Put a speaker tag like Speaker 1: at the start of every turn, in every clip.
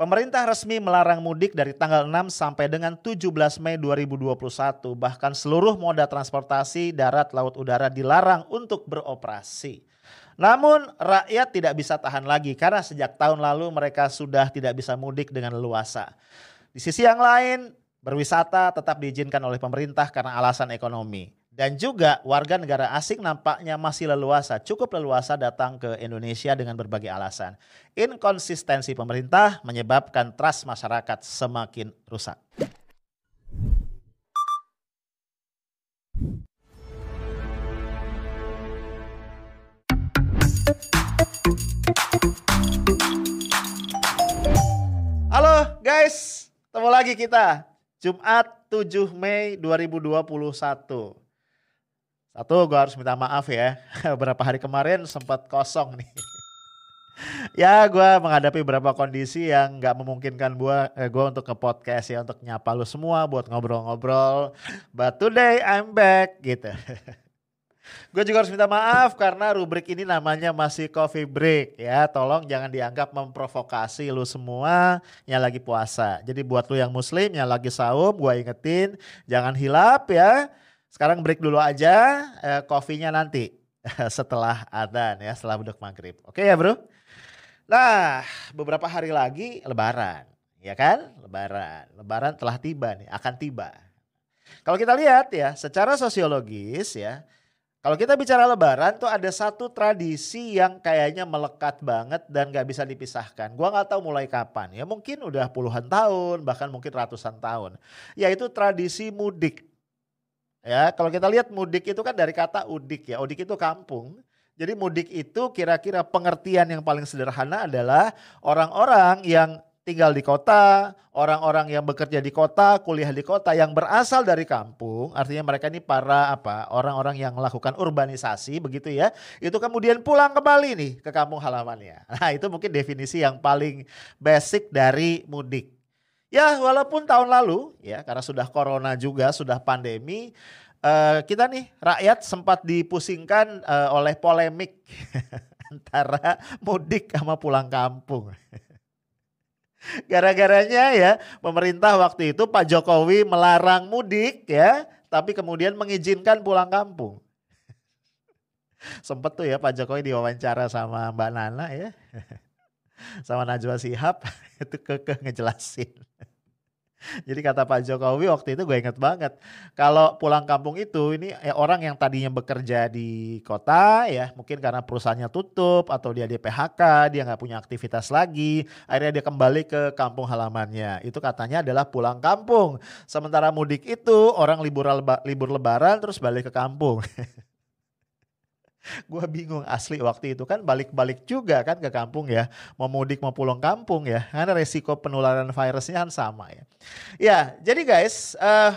Speaker 1: Pemerintah resmi melarang mudik dari tanggal 6 sampai dengan 17 Mei 2021. Bahkan seluruh moda transportasi darat, laut, udara dilarang untuk beroperasi. Namun rakyat tidak bisa tahan lagi karena sejak tahun lalu mereka sudah tidak bisa mudik dengan leluasa. Di sisi yang lain, berwisata tetap diizinkan oleh pemerintah karena alasan ekonomi. Dan juga warga negara asing nampaknya masih leluasa, cukup leluasa datang ke Indonesia dengan berbagai alasan. Inkonsistensi pemerintah menyebabkan trust masyarakat semakin rusak. Halo guys, ketemu lagi kita. Jumat 7 Mei 2021. Satu, gue harus minta maaf ya. Beberapa hari kemarin sempat kosong nih. ya, gue menghadapi beberapa kondisi yang gak memungkinkan gue eh, gue untuk ke podcast ya, untuk nyapa lu semua, buat ngobrol-ngobrol. But today I'm back gitu. gue juga harus minta maaf karena rubrik ini namanya masih coffee break ya. Tolong jangan dianggap memprovokasi lu semua yang lagi puasa. Jadi buat lu yang muslim yang lagi saum, gue ingetin jangan hilap ya sekarang break dulu aja, eh, nanti setelah adzan ya, setelah beduk maghrib. Oke ya bro? Nah, beberapa hari lagi lebaran, ya kan? Lebaran, lebaran telah tiba nih, akan tiba. Kalau kita lihat ya, secara sosiologis ya, kalau kita bicara lebaran tuh ada satu tradisi yang kayaknya melekat banget dan gak bisa dipisahkan. Gua gak tahu mulai kapan ya, mungkin udah puluhan tahun, bahkan mungkin ratusan tahun. Yaitu tradisi mudik. Ya, kalau kita lihat mudik itu kan dari kata udik ya. Udik itu kampung. Jadi mudik itu kira-kira pengertian yang paling sederhana adalah orang-orang yang tinggal di kota, orang-orang yang bekerja di kota, kuliah di kota yang berasal dari kampung, artinya mereka ini para apa? orang-orang yang melakukan urbanisasi begitu ya. Itu kemudian pulang kembali nih ke kampung halamannya. Nah, itu mungkin definisi yang paling basic dari mudik. Ya walaupun tahun lalu ya karena sudah corona juga sudah pandemi uh, kita nih rakyat sempat dipusingkan uh, oleh polemik antara mudik sama pulang kampung. Gara-garanya ya pemerintah waktu itu Pak Jokowi melarang mudik ya tapi kemudian mengizinkan pulang kampung. Sempet tuh ya Pak Jokowi diwawancara sama Mbak Nana ya sama Najwa Sihab itu kekeh ngejelasin. Jadi kata Pak Jokowi waktu itu gue inget banget. Kalau pulang kampung itu ini ya orang yang tadinya bekerja di kota ya mungkin karena perusahaannya tutup atau dia di PHK, dia nggak punya aktivitas lagi. Akhirnya dia kembali ke kampung halamannya. Itu katanya adalah pulang kampung. Sementara mudik itu orang libur, libur lebaran terus balik ke kampung. Gue bingung asli waktu itu kan balik-balik juga kan ke kampung ya. Mau mudik mau pulang kampung ya. Karena resiko penularan virusnya kan sama ya. Ya jadi guys uh,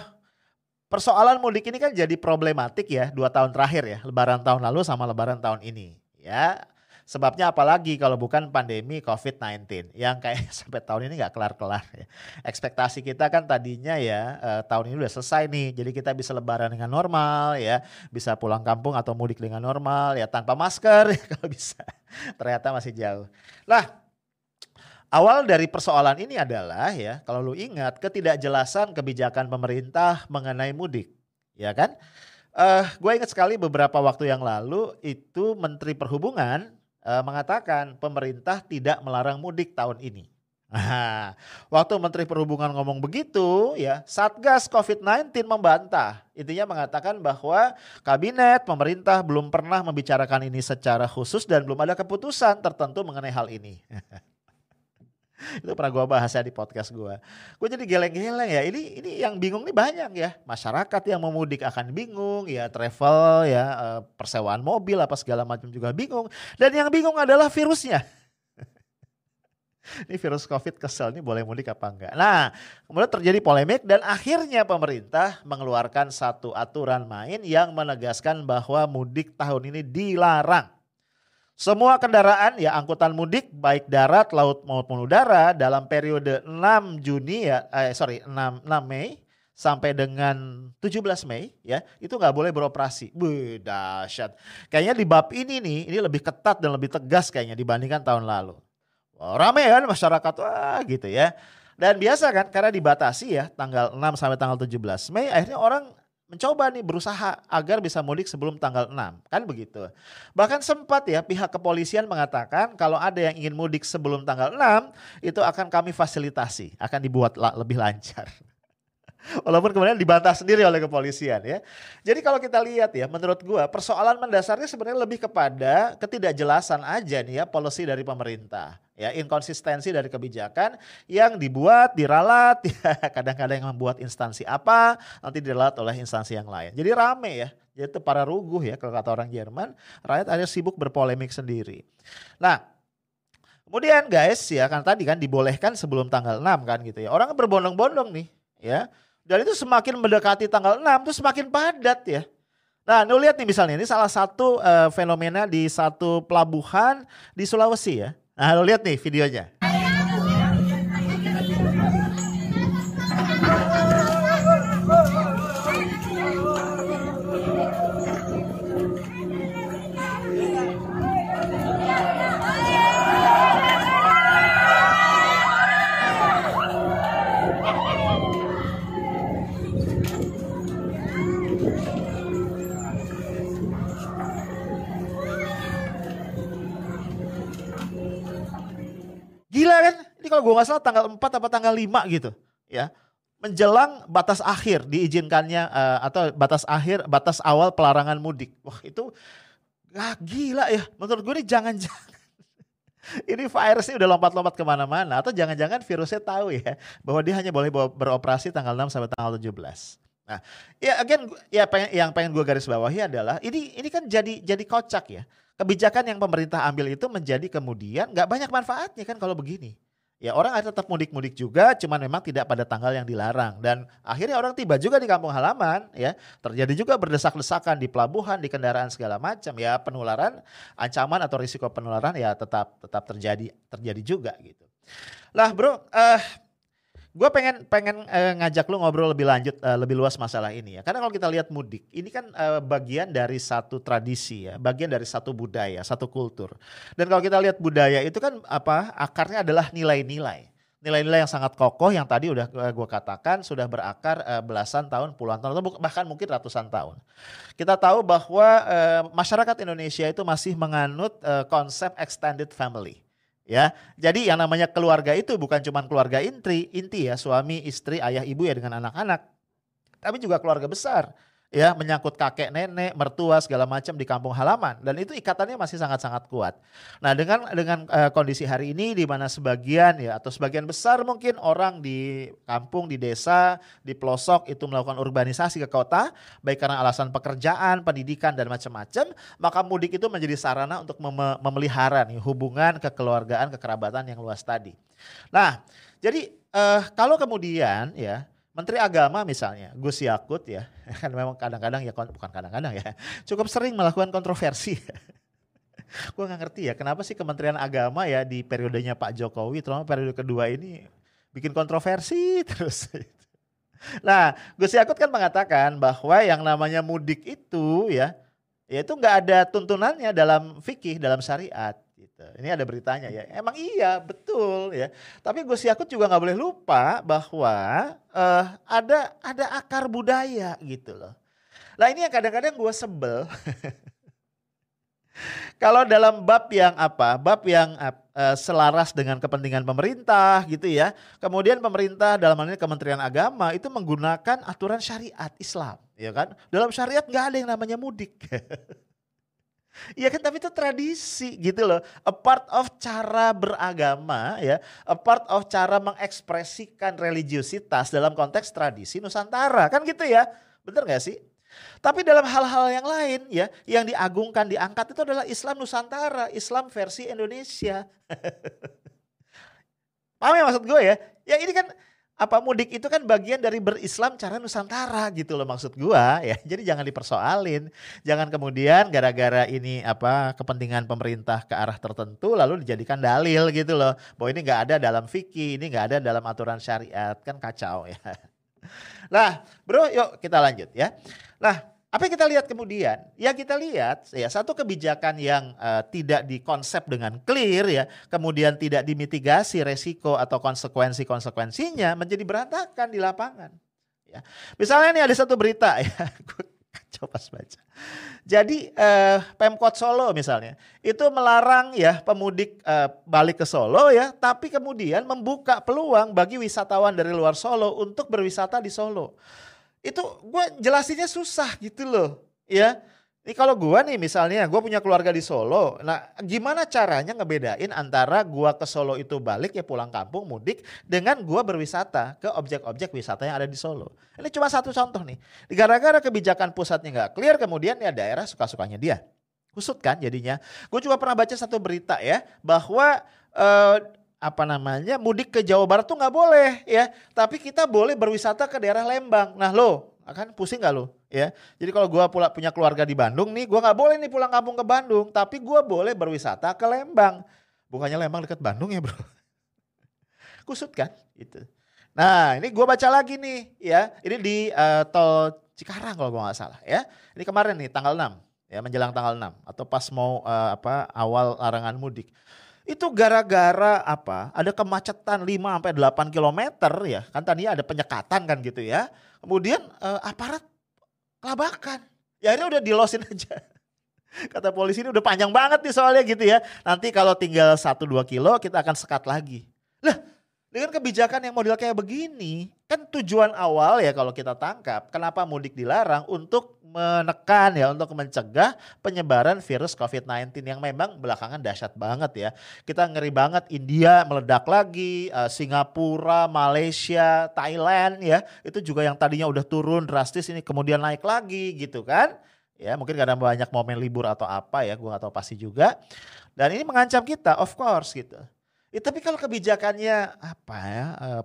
Speaker 1: persoalan mudik ini kan jadi problematik ya dua tahun terakhir ya. Lebaran tahun lalu sama lebaran tahun ini. Ya Sebabnya apalagi kalau bukan pandemi COVID-19 yang kayak sampai tahun ini nggak kelar-kelar. Ya. Ekspektasi kita kan tadinya ya eh, tahun ini udah selesai nih, jadi kita bisa lebaran dengan normal ya, bisa pulang kampung atau mudik dengan normal ya tanpa masker ya kalau bisa. Ternyata masih jauh. Lah Awal dari persoalan ini adalah ya, kalau lu ingat ketidakjelasan kebijakan pemerintah mengenai mudik, ya kan? Uh, eh, gue ingat sekali beberapa waktu yang lalu itu Menteri Perhubungan uh, mengatakan pemerintah tidak melarang mudik tahun ini. Nah, waktu Menteri Perhubungan ngomong begitu, ya Satgas COVID-19 membantah. Intinya mengatakan bahwa kabinet, pemerintah belum pernah membicarakan ini secara khusus dan belum ada keputusan tertentu mengenai hal ini. itu pernah gue bahas ya di podcast gue. Gue jadi geleng-geleng ya. Ini ini yang bingung nih banyak ya. Masyarakat yang mau mudik akan bingung ya. Travel ya eh, persewaan mobil apa segala macam juga bingung. Dan yang bingung adalah virusnya. ini virus COVID kesel ini boleh mudik apa enggak. Nah kemudian terjadi polemik dan akhirnya pemerintah mengeluarkan satu aturan main yang menegaskan bahwa mudik tahun ini dilarang. Semua kendaraan ya angkutan mudik baik darat, laut maupun udara dalam periode 6 Juni ya eh sorry 6 6 Mei sampai dengan 17 Mei ya itu nggak boleh beroperasi. Wih dahsyat. Kayaknya di bab ini nih ini lebih ketat dan lebih tegas kayaknya dibandingkan tahun lalu. Oh, rame kan masyarakat wah gitu ya. Dan biasa kan karena dibatasi ya tanggal 6 sampai tanggal 17 Mei akhirnya orang mencoba nih berusaha agar bisa mudik sebelum tanggal 6 kan begitu. Bahkan sempat ya pihak kepolisian mengatakan kalau ada yang ingin mudik sebelum tanggal 6 itu akan kami fasilitasi, akan dibuat lebih lancar. Walaupun kemudian dibantah sendiri oleh kepolisian ya. Jadi kalau kita lihat ya, menurut gua persoalan mendasarnya sebenarnya lebih kepada ketidakjelasan aja nih ya policy dari pemerintah. Ya, inkonsistensi dari kebijakan yang dibuat, diralat, ya kadang-kadang yang membuat instansi apa, nanti diralat oleh instansi yang lain. Jadi rame ya, yaitu para ruguh ya kalau kata orang Jerman, rakyat ada sibuk berpolemik sendiri. Nah, kemudian guys ya kan tadi kan dibolehkan sebelum tanggal 6 kan gitu ya. Orang berbondong-bondong nih ya dan itu semakin mendekati tanggal 6 itu semakin padat ya. Nah, lu lihat nih misalnya ini salah satu uh, fenomena di satu pelabuhan di Sulawesi ya. Nah, lu lihat nih videonya. Kalau gue nggak salah tanggal 4 apa tanggal 5 gitu. Ya, menjelang batas akhir diizinkannya uh, atau batas akhir batas awal pelarangan mudik. Wah itu ah, gila ya. Menurut gue ini jangan-jangan ini virusnya udah lompat-lompat ke mana-mana atau jangan-jangan virusnya tahu ya bahwa dia hanya boleh beroperasi tanggal 6 sampai tanggal 17. Nah, ya again ya pengen, yang pengen gue garis bawahi adalah ini ini kan jadi jadi kocak ya kebijakan yang pemerintah ambil itu menjadi kemudian nggak banyak manfaatnya kan kalau begini. Ya orang ada tetap mudik-mudik juga, cuman memang tidak pada tanggal yang dilarang. Dan akhirnya orang tiba juga di kampung halaman, ya terjadi juga berdesak-desakan di pelabuhan, di kendaraan segala macam. Ya penularan, ancaman atau risiko penularan ya tetap tetap terjadi terjadi juga gitu. Lah bro, uh, Gue pengen pengen uh, ngajak lu ngobrol lebih lanjut uh, lebih luas masalah ini ya. Karena kalau kita lihat mudik, ini kan uh, bagian dari satu tradisi ya, bagian dari satu budaya, satu kultur. Dan kalau kita lihat budaya itu kan apa? Akarnya adalah nilai-nilai. Nilai-nilai yang sangat kokoh yang tadi udah gue katakan sudah berakar uh, belasan tahun, puluhan tahun atau bahkan mungkin ratusan tahun. Kita tahu bahwa uh, masyarakat Indonesia itu masih menganut uh, konsep extended family Ya, jadi yang namanya keluarga itu bukan cuma keluarga inti, inti ya, suami, istri, ayah, ibu ya dengan anak-anak, tapi juga keluarga besar ya menyangkut kakek nenek mertua segala macam di kampung halaman dan itu ikatannya masih sangat-sangat kuat. Nah dengan dengan uh, kondisi hari ini di mana sebagian ya atau sebagian besar mungkin orang di kampung di desa di pelosok itu melakukan urbanisasi ke kota baik karena alasan pekerjaan pendidikan dan macam-macam maka mudik itu menjadi sarana untuk mem memelihara nih hubungan kekeluargaan kekerabatan yang luas tadi. Nah jadi uh, kalau kemudian ya Menteri Agama misalnya, Gus Yakut ya, kan memang kadang-kadang ya bukan kadang-kadang ya, cukup sering melakukan kontroversi. Gue nggak ngerti ya, kenapa sih Kementerian Agama ya di periodenya Pak Jokowi, terutama periode kedua ini bikin kontroversi terus. Nah, Gus Yakut kan mengatakan bahwa yang namanya mudik itu ya, ya itu nggak ada tuntunannya dalam fikih, dalam syariat. Gitu. Ini ada beritanya ya. Emang iya, betul ya. Tapi Gus Yakut juga nggak boleh lupa bahwa uh, ada ada akar budaya gitu loh. Nah ini yang kadang-kadang gue sebel. Kalau dalam bab yang apa? Bab yang uh, selaras dengan kepentingan pemerintah gitu ya. Kemudian pemerintah dalam hal ini Kementerian Agama itu menggunakan aturan syariat Islam, ya kan? Dalam syariat nggak ada yang namanya mudik. Iya kan tapi itu tradisi gitu loh. A part of cara beragama ya, a part of cara mengekspresikan religiositas dalam konteks tradisi Nusantara. Kan gitu ya. Bener gak sih? Tapi dalam hal-hal yang lain ya, yang diagungkan, diangkat itu adalah Islam Nusantara, Islam versi Indonesia. Paham ya maksud gue ya? Ya ini kan apa mudik itu kan bagian dari berislam cara Nusantara gitu loh maksud gua ya. Jadi jangan dipersoalin. Jangan kemudian gara-gara ini apa kepentingan pemerintah ke arah tertentu lalu dijadikan dalil gitu loh. Bahwa ini nggak ada dalam fikih, ini nggak ada dalam aturan syariat. Kan kacau ya. Nah, Bro, yuk kita lanjut ya. Nah, apa yang kita lihat kemudian? Yang kita lihat ya satu kebijakan yang uh, tidak dikonsep dengan clear ya, kemudian tidak dimitigasi resiko atau konsekuensi-konsekuensinya menjadi berantakan di lapangan. Ya. Misalnya nih ada satu berita ya, coba baca. Jadi uh, Pemkot Solo misalnya itu melarang ya pemudik uh, balik ke Solo ya, tapi kemudian membuka peluang bagi wisatawan dari luar Solo untuk berwisata di Solo itu gue jelasinnya susah gitu loh ya. Ini kalau gue nih misalnya gue punya keluarga di Solo. Nah gimana caranya ngebedain antara gue ke Solo itu balik ya pulang kampung mudik dengan gue berwisata ke objek-objek wisata yang ada di Solo? Ini cuma satu contoh nih. Gara-gara kebijakan pusatnya nggak clear kemudian ya daerah suka-sukanya dia. Kusut kan jadinya. Gue juga pernah baca satu berita ya bahwa uh, apa namanya mudik ke Jawa Barat tuh nggak boleh ya. Tapi kita boleh berwisata ke daerah Lembang. Nah lo akan pusing nggak lo ya? Jadi kalau gue pula punya keluarga di Bandung nih gue nggak boleh nih pulang kampung ke Bandung. Tapi gue boleh berwisata ke Lembang. Bukannya Lembang dekat Bandung ya bro? Kusut kan? Itu nah ini gue baca lagi nih ya. Ini di uh, tol Cikarang kalau gue nggak salah ya. Ini kemarin nih tanggal 6 ya menjelang tanggal 6 atau pas mau uh, apa awal larangan mudik itu gara-gara apa? Ada kemacetan 5 sampai 8 km ya. Kan tadi ada penyekatan kan gitu ya. Kemudian eh, aparat kelabakan. Ya akhirnya udah dilosin aja. Kata polisi ini udah panjang banget nih soalnya gitu ya. Nanti kalau tinggal 1-2 kilo kita akan sekat lagi. Lah dengan kebijakan yang model kayak begini, kan tujuan awal ya kalau kita tangkap, kenapa mudik dilarang untuk menekan ya, untuk mencegah penyebaran virus COVID-19 yang memang belakangan dahsyat banget ya. Kita ngeri banget India meledak lagi, uh, Singapura, Malaysia, Thailand ya, itu juga yang tadinya udah turun drastis ini kemudian naik lagi gitu kan. Ya mungkin karena banyak momen libur atau apa ya, gue gak tahu pasti juga. Dan ini mengancam kita of course gitu. Ya, tapi kalau kebijakannya apa ya, uh,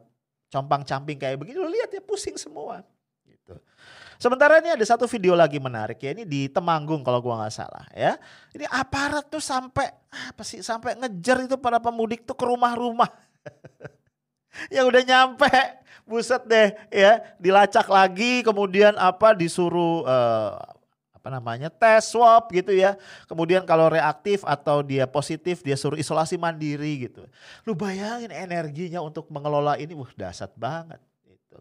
Speaker 1: compang-camping kayak begini, lo lihat ya pusing semua. Gitu. Sementara ini ada satu video lagi menarik ya, ini di Temanggung kalau gua nggak salah ya. Ini aparat tuh sampai apa sih, sampai ngejar itu para pemudik tuh ke rumah-rumah. yang udah nyampe, buset deh ya, dilacak lagi, kemudian apa disuruh uh, apa namanya tes swab gitu ya. Kemudian kalau reaktif atau dia positif dia suruh isolasi mandiri gitu. Lu bayangin energinya untuk mengelola ini, wah dahsyat banget. Gitu.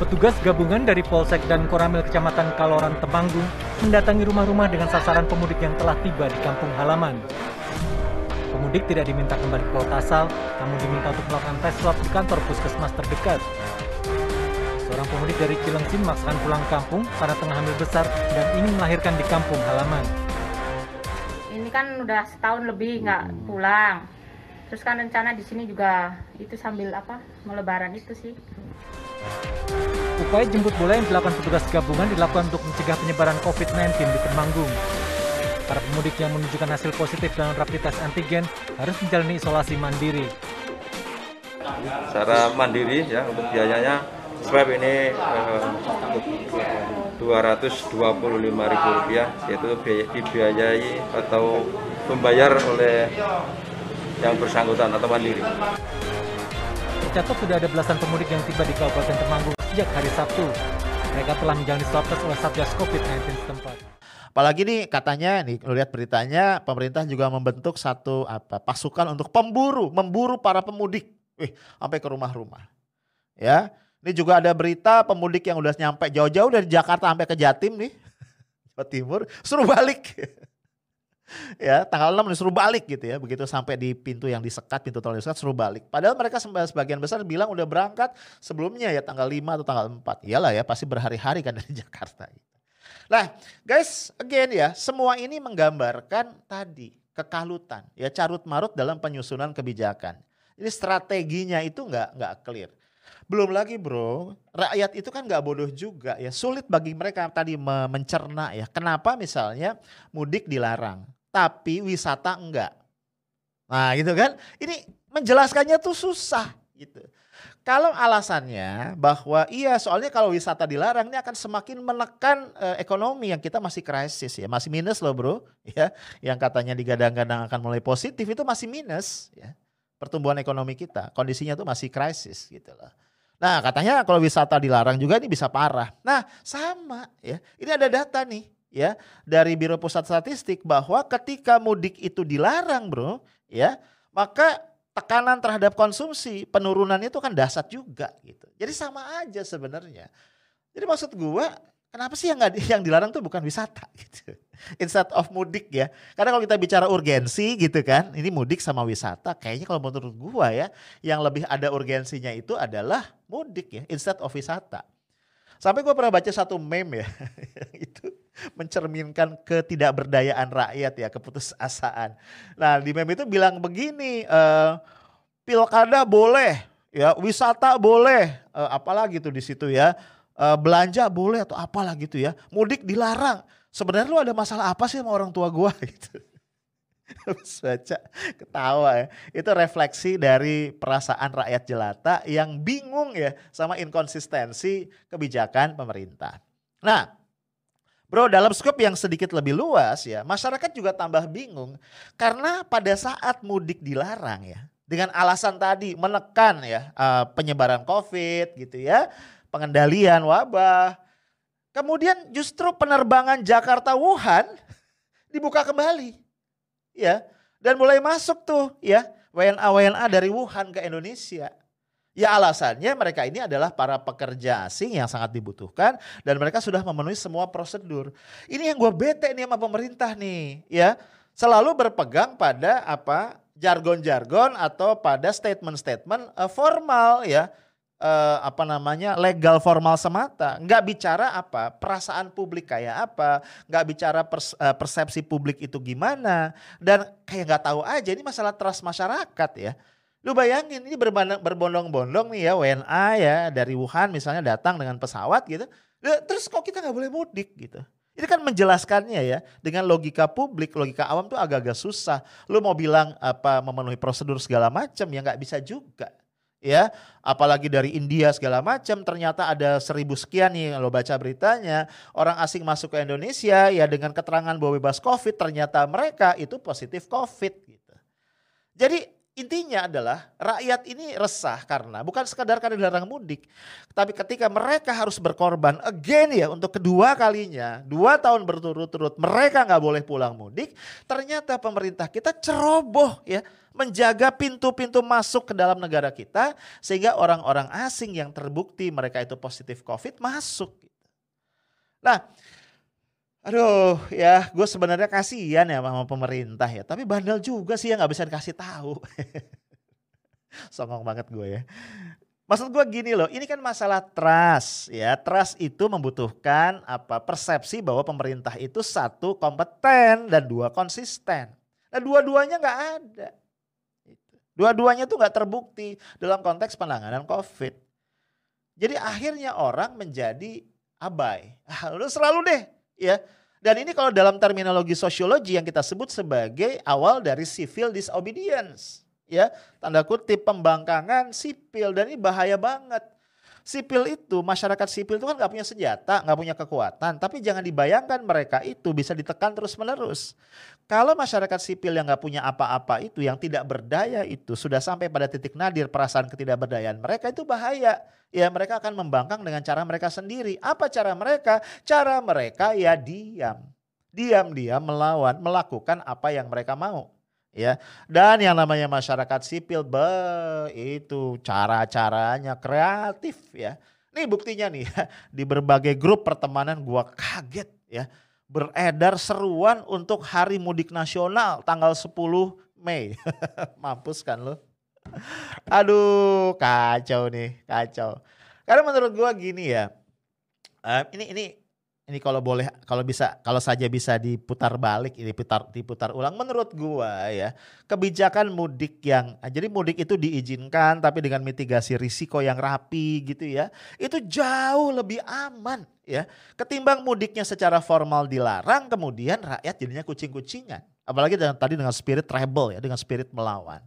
Speaker 2: Petugas gabungan dari Polsek dan Koramil Kecamatan Kaloran Temanggung mendatangi rumah-rumah dengan sasaran pemudik yang telah tiba di kampung halaman. Pemudik tidak diminta kembali ke kota asal, namun diminta untuk melakukan tes swab di kantor puskesmas terdekat. Seorang pemudik dari Cilengsi memaksakan pulang kampung karena tengah hamil besar dan ingin melahirkan di kampung halaman.
Speaker 3: Ini kan udah setahun lebih nggak pulang. Terus kan rencana di sini juga itu sambil apa melebaran itu sih.
Speaker 2: Upaya jemput bola yang dilakukan petugas gabungan dilakukan untuk mencegah penyebaran COVID-19 di Temanggung. Para pemudik yang menunjukkan hasil positif dalam rapid test antigen harus menjalani isolasi mandiri.
Speaker 4: Secara mandiri ya untuk biayanya swab ini eh, Rp225.000 yaitu dibiayai atau membayar oleh yang bersangkutan atau mandiri.
Speaker 2: Tercatat sudah ada belasan pemudik yang tiba di Kabupaten Temanggung sejak hari Sabtu. Mereka telah menjalani swab test oleh Satgas COVID-19 setempat.
Speaker 1: Apalagi nih katanya nih lihat beritanya pemerintah juga membentuk satu apa pasukan untuk pemburu, memburu para pemudik. Wih, sampai ke rumah-rumah. Ya, ini juga ada berita pemudik yang udah nyampe jauh-jauh dari Jakarta sampai ke Jatim nih. Jawa Timur, suruh balik. ya, tanggal 6 disuruh balik gitu ya. Begitu sampai di pintu yang disekat, pintu tol disekat suruh balik. Padahal mereka sebagian besar bilang udah berangkat sebelumnya ya tanggal 5 atau tanggal 4. Iyalah ya, pasti berhari-hari kan dari Jakarta. Nah, guys, again ya, semua ini menggambarkan tadi kekalutan, ya carut marut dalam penyusunan kebijakan. Ini strateginya itu nggak nggak clear. Belum lagi bro, rakyat itu kan nggak bodoh juga ya. Sulit bagi mereka tadi mencerna ya. Kenapa misalnya mudik dilarang, tapi wisata enggak. Nah gitu kan, ini menjelaskannya tuh susah gitu. Kalau alasannya bahwa iya soalnya kalau wisata dilarang ini akan semakin menekan eh, ekonomi yang kita masih krisis ya, masih minus loh bro ya. Yang katanya digadang-gadang akan mulai positif itu masih minus ya. Pertumbuhan ekonomi kita, kondisinya tuh masih krisis gitu loh. Nah katanya kalau wisata dilarang juga ini bisa parah. Nah sama ya, ini ada data nih ya dari Biro Pusat Statistik bahwa ketika mudik itu dilarang bro ya maka tekanan terhadap konsumsi penurunan itu kan dasar juga gitu. Jadi sama aja sebenarnya. Jadi maksud gua kenapa sih yang nggak yang dilarang tuh bukan wisata gitu. Instead of mudik ya. Karena kalau kita bicara urgensi gitu kan, ini mudik sama wisata kayaknya kalau menurut gua ya yang lebih ada urgensinya itu adalah mudik ya instead of wisata. Sampai gua pernah baca satu meme ya, itu mencerminkan ketidakberdayaan rakyat ya, keputusasaan. Nah di meme itu bilang begini, uh, pilkada boleh, ya wisata boleh, uh, apalagi tuh di situ ya, uh, belanja boleh atau apalah gitu ya, mudik dilarang. Sebenarnya lu ada masalah apa sih sama orang tua gua gitu. baca ketawa ya. Itu refleksi dari perasaan rakyat jelata yang bingung ya sama inkonsistensi kebijakan pemerintah. Nah, Bro, dalam skop yang sedikit lebih luas ya, masyarakat juga tambah bingung karena pada saat mudik dilarang ya, dengan alasan tadi menekan ya uh, penyebaran COVID gitu ya, pengendalian wabah. Kemudian justru penerbangan Jakarta Wuhan dibuka kembali ya dan mulai masuk tuh ya WNA WNA dari Wuhan ke Indonesia. Ya alasannya mereka ini adalah para pekerja asing yang sangat dibutuhkan dan mereka sudah memenuhi semua prosedur. Ini yang gue bete nih sama pemerintah nih ya. Selalu berpegang pada apa jargon-jargon atau pada statement-statement uh, formal ya uh, apa namanya legal formal semata, nggak bicara apa perasaan publik kayak apa, nggak bicara pers, uh, persepsi publik itu gimana, dan kayak nggak tahu aja ini masalah trust masyarakat ya. Lu bayangin ini berbondong-bondong nih ya WNA ya dari Wuhan misalnya datang dengan pesawat gitu, terus kok kita nggak boleh mudik gitu. Ini kan menjelaskannya ya dengan logika publik, logika awam tuh agak-agak susah. Lu mau bilang apa memenuhi prosedur segala macam ya nggak bisa juga ya apalagi dari India segala macam ternyata ada seribu sekian nih lo baca beritanya orang asing masuk ke Indonesia ya dengan keterangan bahwa bebas COVID ternyata mereka itu positif COVID gitu jadi intinya adalah rakyat ini resah karena bukan sekadar karena dilarang mudik, tapi ketika mereka harus berkorban again ya untuk kedua kalinya, dua tahun berturut-turut mereka nggak boleh pulang mudik, ternyata pemerintah kita ceroboh ya menjaga pintu-pintu masuk ke dalam negara kita sehingga orang-orang asing yang terbukti mereka itu positif COVID masuk. Nah, Aduh ya gue sebenarnya kasihan ya sama pemerintah ya. Tapi bandel juga sih ya gak bisa dikasih tahu. Songong banget gue ya. Maksud gue gini loh, ini kan masalah trust ya. Trust itu membutuhkan apa persepsi bahwa pemerintah itu satu kompeten dan dua konsisten. Nah dua-duanya gak ada. Gitu. Dua-duanya tuh gak terbukti dalam konteks penanganan COVID. Jadi akhirnya orang menjadi abai. Ah, lu selalu deh ya. Dan ini kalau dalam terminologi sosiologi yang kita sebut sebagai awal dari civil disobedience. Ya, tanda kutip pembangkangan sipil dan ini bahaya banget. Sipil itu, masyarakat sipil itu kan nggak punya senjata, nggak punya kekuatan. Tapi jangan dibayangkan mereka itu bisa ditekan terus menerus. Kalau masyarakat sipil yang nggak punya apa-apa itu, yang tidak berdaya itu, sudah sampai pada titik nadir perasaan ketidakberdayaan mereka itu bahaya. Ya mereka akan membangkang dengan cara mereka sendiri. Apa cara mereka? Cara mereka ya diam. Diam-diam melawan, melakukan apa yang mereka mau ya. Dan yang namanya masyarakat sipil be itu cara-caranya kreatif ya. Nih buktinya nih ya, di berbagai grup pertemanan gua kaget ya. Beredar seruan untuk Hari Mudik Nasional tanggal 10 Mei. Mampus kan lo. Aduh, kacau nih, kacau. Karena menurut gua gini ya. Uh, ini ini ini kalau boleh kalau bisa kalau saja bisa diputar balik ini putar diputar ulang menurut gua ya kebijakan mudik yang jadi mudik itu diizinkan tapi dengan mitigasi risiko yang rapi gitu ya itu jauh lebih aman ya ketimbang mudiknya secara formal dilarang kemudian rakyat jadinya kucing-kucingan. Apalagi dengan tadi dengan spirit rebel ya dengan spirit melawan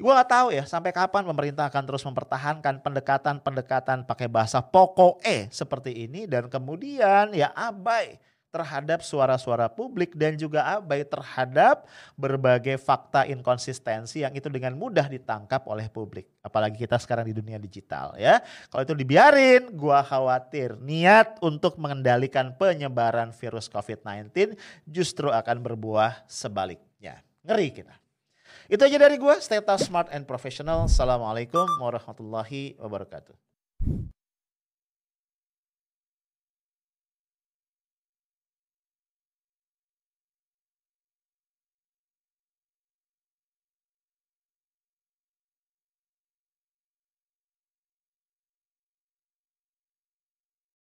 Speaker 1: Gue gak tahu ya sampai kapan pemerintah akan terus mempertahankan pendekatan-pendekatan pakai bahasa pokok E seperti ini dan kemudian ya abai terhadap suara-suara publik dan juga abai terhadap berbagai fakta inkonsistensi yang itu dengan mudah ditangkap oleh publik. Apalagi kita sekarang di dunia digital ya. Kalau itu dibiarin, gua khawatir niat untuk mengendalikan penyebaran virus COVID-19 justru akan berbuah sebaliknya. Ngeri kita. Itu aja dari gua, stay smart and professional. Assalamualaikum warahmatullahi wabarakatuh.